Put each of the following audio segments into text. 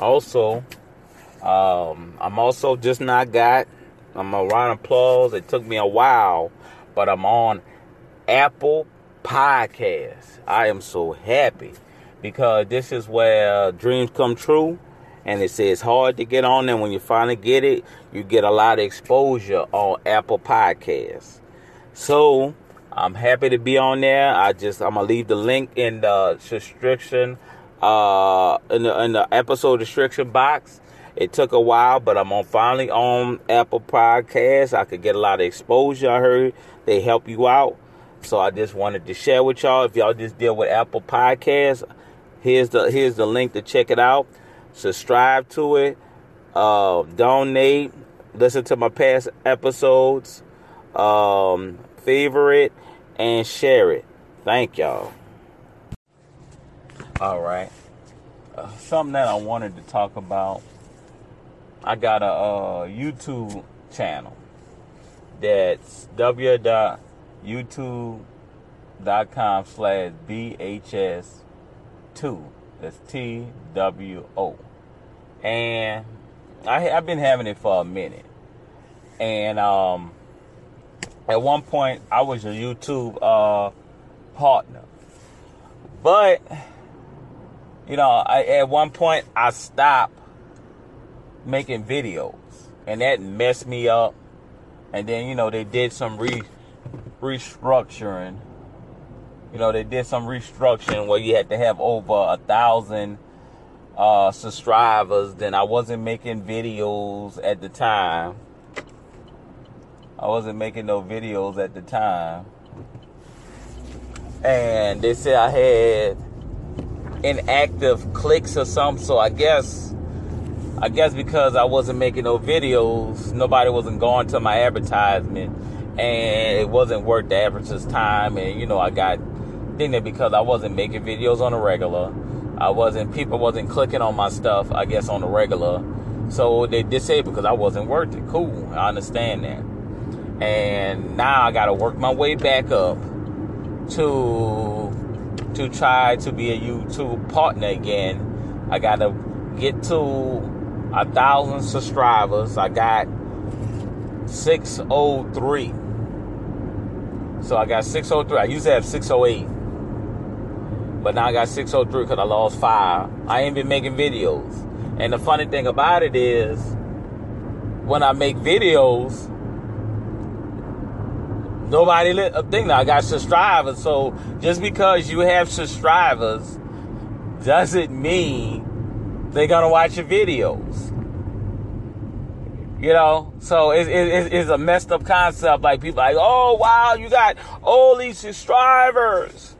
Also, um, I'm also just not got. I'm a round of applause. It took me a while, but I'm on Apple Podcasts. I am so happy because this is where dreams come true. And it says hard to get on, and when you finally get it, you get a lot of exposure on Apple Podcasts. So I'm happy to be on there. I just I'm gonna leave the link in the description, uh, in the in the episode description box. It took a while, but I'm on finally on Apple Podcasts. I could get a lot of exposure. I heard they help you out, so I just wanted to share with y'all. If y'all just deal with Apple Podcasts, here's the here's the link to check it out. Subscribe to it, uh, donate, listen to my past episodes, um, favorite, and share it. Thank y'all. All right. Uh, something that I wanted to talk about. I got a uh, YouTube channel that's www.youtube.com slash BHS2. That's T W O. And I, I've been having it for a minute. And um, at one point, I was a YouTube uh, partner. But, you know, I, at one point, I stopped making videos. And that messed me up. And then, you know, they did some re- restructuring. You know, they did some restructuring where you had to have over a thousand uh, subscribers. Then I wasn't making videos at the time. I wasn't making no videos at the time. And they said I had inactive clicks or something. So I guess I guess because I wasn't making no videos, nobody wasn't going to my advertisement and it wasn't worth the advertiser's time and you know I got thinking because I wasn't making videos on a regular. I wasn't people wasn't clicking on my stuff, I guess on the regular. So they disabled because I wasn't worth it. Cool. I understand that. And now I gotta work my way back up to to try to be a YouTube partner again. I gotta get to a thousand subscribers. I got 603. So I got 603. I used to have 608. But now I got 603 because I lost five. I ain't been making videos. And the funny thing about it is, when I make videos, nobody li- uh, think now I got subscribers. So just because you have subscribers doesn't mean they're gonna watch your videos. You know, so it's, it, it's a messed up concept. Like people like, oh wow, you got all these subscribers,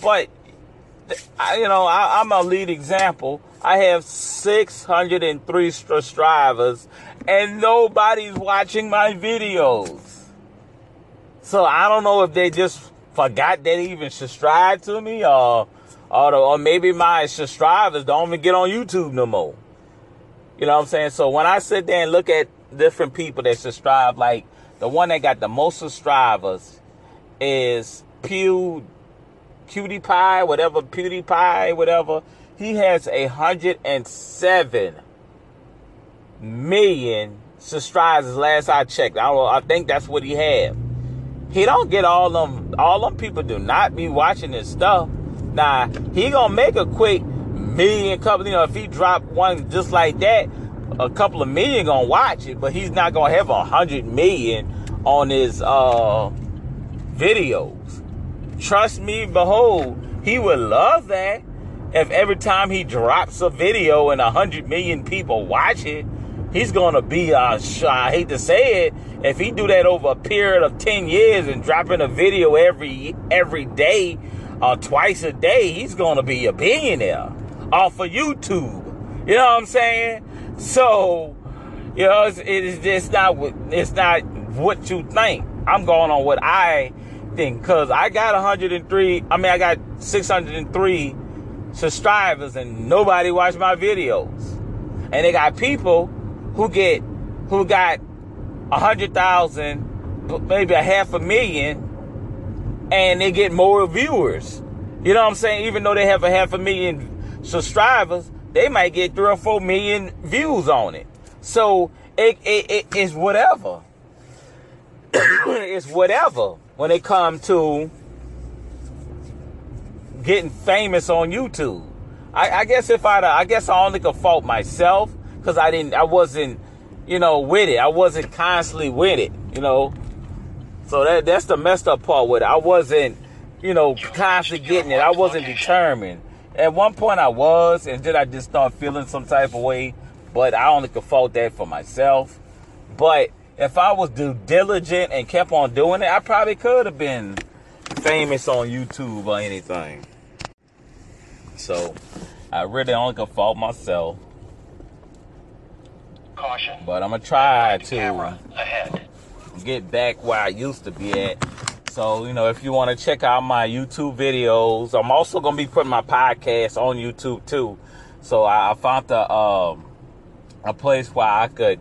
but I, you know, I, I'm a lead example. I have 603 subscribers, and nobody's watching my videos. So I don't know if they just forgot they even subscribed to me, or or, or maybe my subscribers don't even get on YouTube no more. You know what I'm saying? So when I sit there and look at different people that subscribe, like the one that got the most subscribers is Pew Cutie Pie, whatever PewDiePie, whatever. He has a hundred and seven million subscribers. Last I checked, I, I think that's what he had. He don't get all them. All them people do not be watching his stuff. Now he gonna make a quick million couple. You know, if he drop one just like that, a couple of million gonna watch it, but he's not gonna have a hundred million on his uh videos. Trust me, behold, he would love that if every time he drops a video and a hundred million people watch it. He's gonna be uh I hate to say it, if he do that over a period of 10 years and dropping a video every every day or uh, twice a day, he's gonna be a billionaire off of YouTube. You know what I'm saying? So, you know, it's, it's just not what it's not what you think. I'm going on what I think because I got 103. I mean, I got 603 subscribers and nobody watch my videos. And they got people who get who got a hundred thousand, maybe a half a million, and they get more viewers. You know what I'm saying? Even though they have a half a million subscribers, they might get three or four million views on it. So it, it, it it's whatever. it's whatever when it comes to getting famous on YouTube. I, I guess if I, I guess I only could fault myself because I didn't, I wasn't, you know, with it. I wasn't constantly with it, you know. So that that's the messed up part with it. I wasn't, you know, constantly getting it. I wasn't determined. At one point I was, and then I just started feeling some type of way. But I only could fault that for myself. But if I was due diligent and kept on doing it, I probably could have been famous on YouTube or anything. So I really only can fault myself. Caution. But I'm gonna try to get back where I used to be at. So, you know, if you want to check out my YouTube videos, I'm also gonna be putting my podcast on YouTube too. So I, I found a um, a place where I could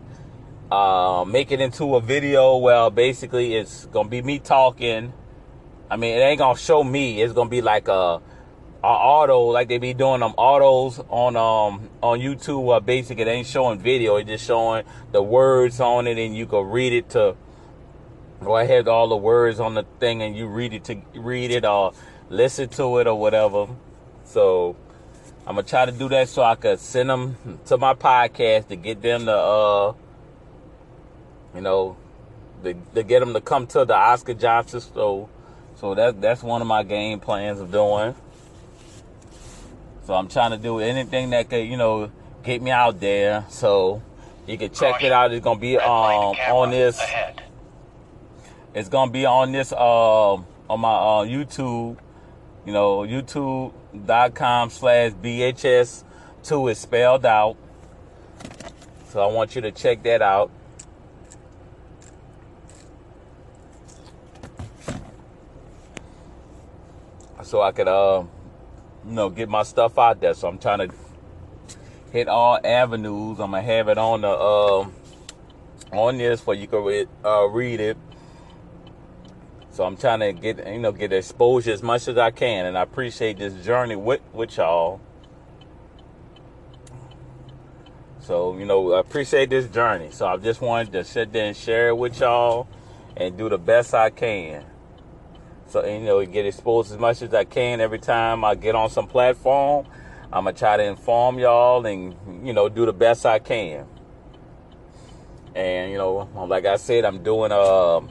uh, make it into a video. Well, basically, it's gonna be me talking. I mean, it ain't gonna show me. It's gonna be like a auto like they be doing them autos on um on YouTube. Basically, it ain't showing video; it's just showing the words on it, and you can read it to. Go ahead, all the words on the thing, and you read it to read it or listen to it or whatever. So I'm gonna try to do that so I could send them to my podcast to get them to uh you know to, to get them to come to the Oscar Johnson show. So that that's one of my game plans of doing. So I'm trying to do anything that could, you know, get me out there. So you can check Caution. it out. It's gonna be um on this. Ahead. It's gonna be on this uh on my uh, YouTube. You know, youtube.com slash BHS two is spelled out. So I want you to check that out. So I could uh you know, get my stuff out there. So I'm trying to hit all avenues. I'm gonna have it on the uh, on this for you can read, uh, read it. So I'm trying to get you know get exposure as much as I can, and I appreciate this journey with with y'all. So you know I appreciate this journey. So I just wanted to sit there and share it with y'all, and do the best I can. So you know, get exposed as much as I can every time I get on some platform. I'm gonna try to inform y'all and you know do the best I can. And you know, like I said, I'm doing uh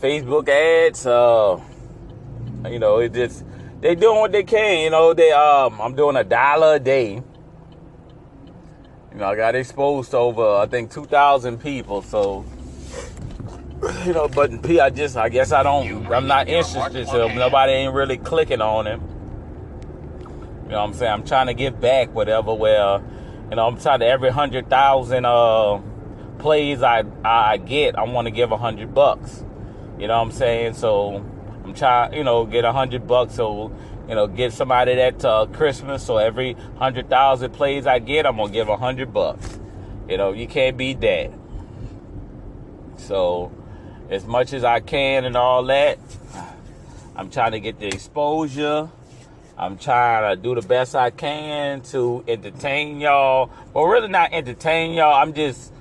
Facebook ads. Uh, you know, it just they doing what they can. You know, they um I'm doing a dollar a day. You know, I got exposed to over I think 2,000 people. So you know, but P, I just, I guess I don't, I'm not interested. So nobody ain't really clicking on him. You know what I'm saying? I'm trying to give back whatever. Where, you know, I'm trying to every hundred thousand uh plays I I get, I want to give a hundred bucks. You know what I'm saying? So I'm trying, you know, get a hundred bucks. So you know, give somebody that uh, Christmas. So every hundred thousand plays I get, I'm gonna give a hundred bucks. You know, you can't beat that. So as much as I can and all that. I'm trying to get the exposure. I'm trying to do the best I can to entertain y'all. But really not entertain y'all. I'm just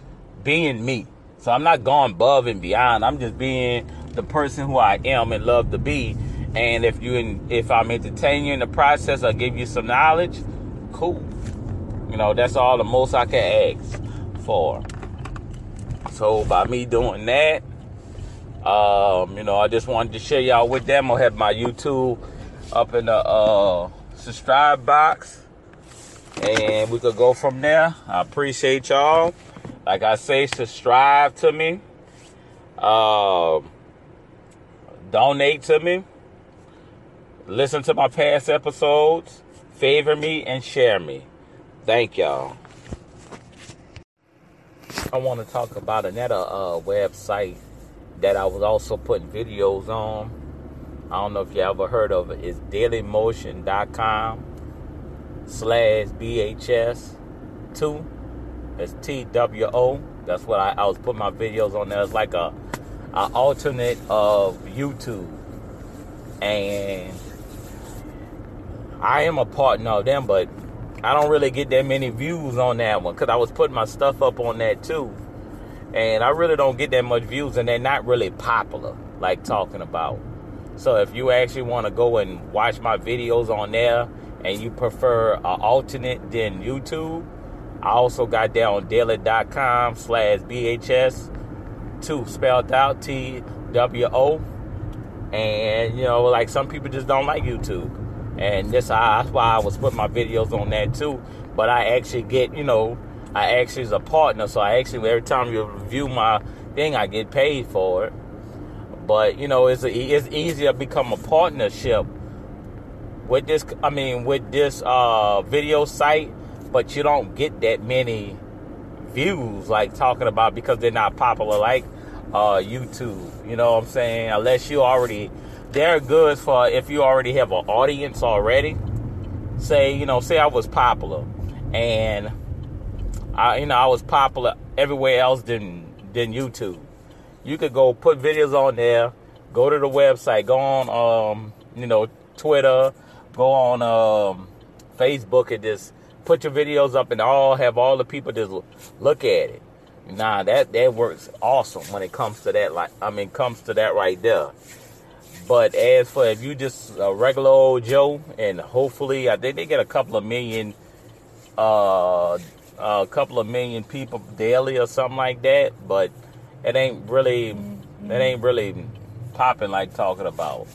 being me. So I'm not going above and beyond. I'm just being the person who I am and love to be. And if you if I'm entertaining you in the process, I'll give you some knowledge. Cool. You know, that's all the most I can ask for. So by me doing that, um, you know, I just wanted to share y'all with them. I'll have my YouTube up in the uh, subscribe box. And we could go from there. I appreciate y'all. Like I say, subscribe to me. Uh, donate to me. Listen to my past episodes. Favor me and share me. Thank y'all. I want to talk about another uh, website that I was also putting videos on. I don't know if you ever heard of it. It's dailymotion.com slash BHS2. It's T-W-O. That's what I, I, was putting my videos on there. It's like a, a alternate of YouTube. And I am a partner of them, but I don't really get that many views on that one because I was putting my stuff up on that too. And I really don't get that much views, and they're not really popular, like talking about. So if you actually want to go and watch my videos on there and you prefer an alternate than YouTube, I also got that on daily.com slash BHS, two spelled out T W O. And, you know, like some people just don't like YouTube. And this, that's why I was putting my videos on that too. But I actually get, you know, I actually is a partner. So I actually, every time you review my thing, I get paid for it. But, you know, it's, a, it's easier to become a partnership with this, I mean, with this uh, video site, but you don't get that many views like talking about because they're not popular like uh, YouTube. You know what I'm saying? Unless you already, they're good for if you already have an audience already. Say, you know, say I was popular and I, you know, I was popular everywhere else than than YouTube. You could go put videos on there, go to the website, go on, um, you know, Twitter, go on um, Facebook, and just put your videos up, and all have all the people just look at it. Nah, that that works awesome when it comes to that. Like, I mean, comes to that right there. But as for if you just a regular old Joe, and hopefully, I think they get a couple of million, uh, a couple of million people daily or something like that. But it ain't really, it ain't really popping like talking about.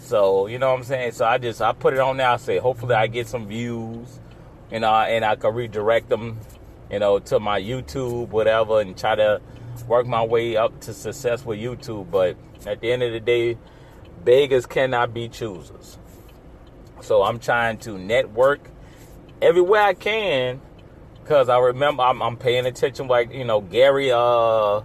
So you know what I'm saying. So I just I put it on there. I say hopefully I get some views, you know, and I can redirect them you know, to my YouTube, whatever, and try to work my way up to success with YouTube. But at the end of the day, beggars cannot be choosers. So I'm trying to network everywhere I can because I remember I'm, I'm, paying attention. Like you know, Gary, uh,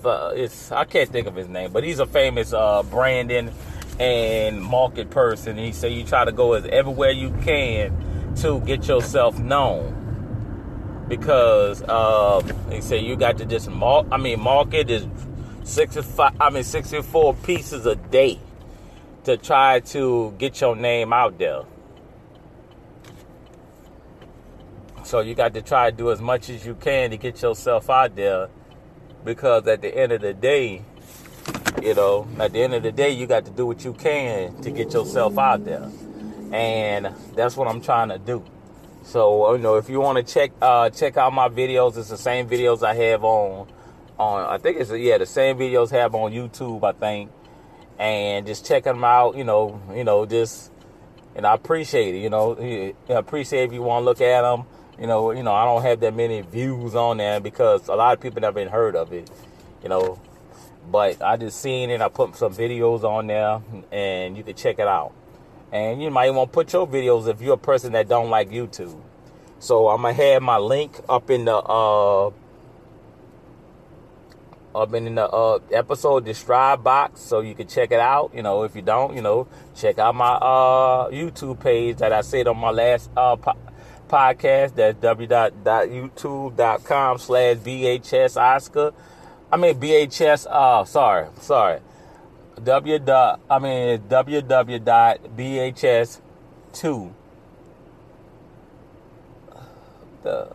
the, it's I can't think of his name, but he's a famous uh, branding and market person. he said you try to go as everywhere you can to get yourself known because uh, they say you got to just mark. I mean, market is sixty-five. I mean, sixty-four pieces a day to try to get your name out there. So you got to try to do as much as you can to get yourself out there, because at the end of the day, you know, at the end of the day, you got to do what you can to get yourself out there, and that's what I'm trying to do. So you know, if you want to check uh, check out my videos, it's the same videos I have on on. I think it's yeah, the same videos I have on YouTube. I think, and just check them out. You know, you know, just and I appreciate it. You know, I appreciate if you want to look at them. You know, you know, I don't have that many views on there because a lot of people never even heard of it. You know, but I just seen it. I put some videos on there, and you can check it out. And you might want to put your videos if you're a person that don't like YouTube. So I'm gonna have my link up in the uh up in the uh, episode describe box so you can check it out. You know, if you don't, you know, check out my uh YouTube page that I said on my last uh po- podcast. That's www.youtube.com slash BHS Oscar. I mean BHS uh sorry, sorry w dot I mean www dot bhs two the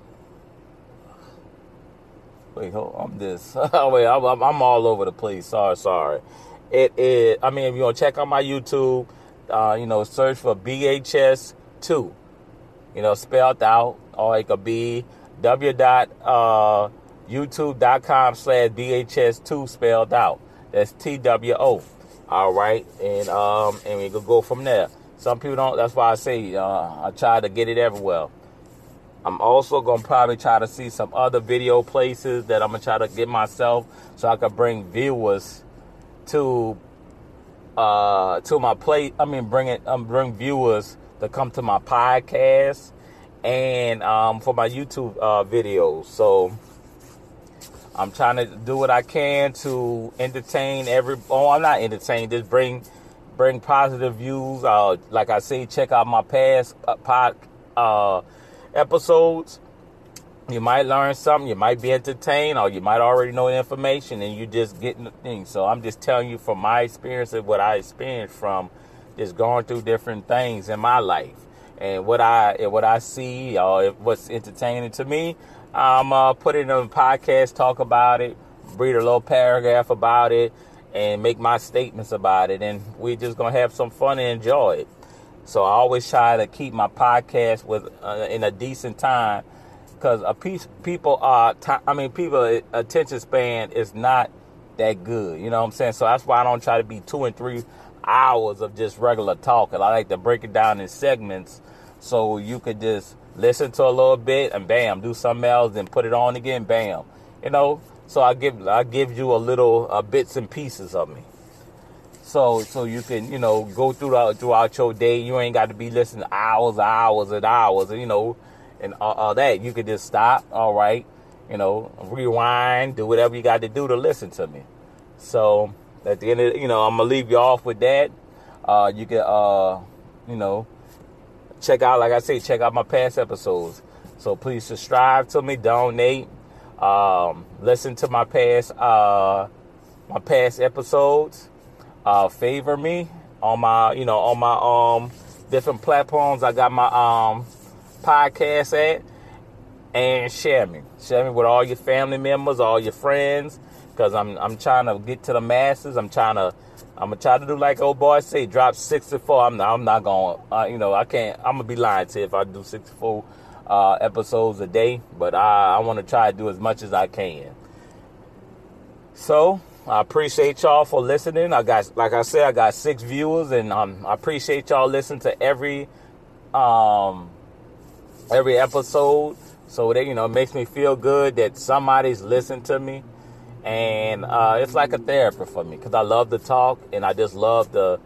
wait hold on this wait I'm, I'm all over the place sorry sorry it is I mean if you want to check out my YouTube uh, you know search for BHS two you know spelled out or it could be w dot uh, slash BHS two spelled out that's T W O. All right, and um, and we could go from there. Some people don't. That's why I say uh, I try to get it everywhere. I'm also gonna probably try to see some other video places that I'm gonna try to get myself so I can bring viewers to uh to my plate. I mean, bring it. Um, bring viewers to come to my podcast and um for my YouTube uh, videos. So I'm trying to do what I can to entertain every. Oh, I'm not entertain. Just bring bring positive views. Uh, like I say, check out my past uh, pod uh, episodes. You might learn something. You might be entertained, or you might already know information, and you just getting the thing. So I'm just telling you from my experience of what I experienced from just going through different things in my life. and what I what I see or what's entertaining to me, I'm uh, put it in a podcast, talk about it, read a little paragraph about it, and make my statements about it, and we're just gonna have some fun and enjoy it. So I always try to keep my podcast with uh, in a decent time because a piece people are t- I mean people attention span is not that good. You know what I'm saying? So that's why I don't try to be two and three hours of just regular talk. And I like to break it down in segments so you could just listen to a little bit and bam, do something else, and put it on again, bam. You know, so I give I give you a little uh, bits and pieces of me. So so you can you know go throughout throughout your day. You ain't got to be listening hours, hours, and hours. and You know, and all, all that. You could just stop. All right, you know, rewind, do whatever you got to do to listen to me. So at the end of you know, I'm gonna leave you off with that. Uh, you can uh, you know, check out like I say, check out my past episodes. So please subscribe to me, donate, um, listen to my past uh, my past episodes. Uh, favor me on my you know on my um different platforms. I got my um podcast at and share me. Share me with all your family members, all your friends because I'm I'm trying to get to the masses. I'm trying to I'm gonna try to do like old boy say, drop 64. I'm not, I'm not gonna uh, you know I can't. I'm gonna be lying to you if I do 64 uh, episodes a day, but I I want to try to do as much as I can. So I appreciate y'all for listening. I got like I said, I got six viewers, and um, I appreciate y'all listening to every um every episode. So that you know, it makes me feel good that somebody's listening to me and uh, it's like a therapy for me because I love to talk and I just love to,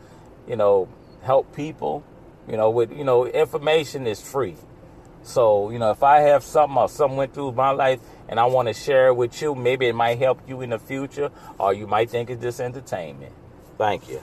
you know, help people. You know, with you know, information is free. So you know, if I have something or something went through my life and I want to share it with you, maybe it might help you in the future, or you might think it's just entertainment. Thank you.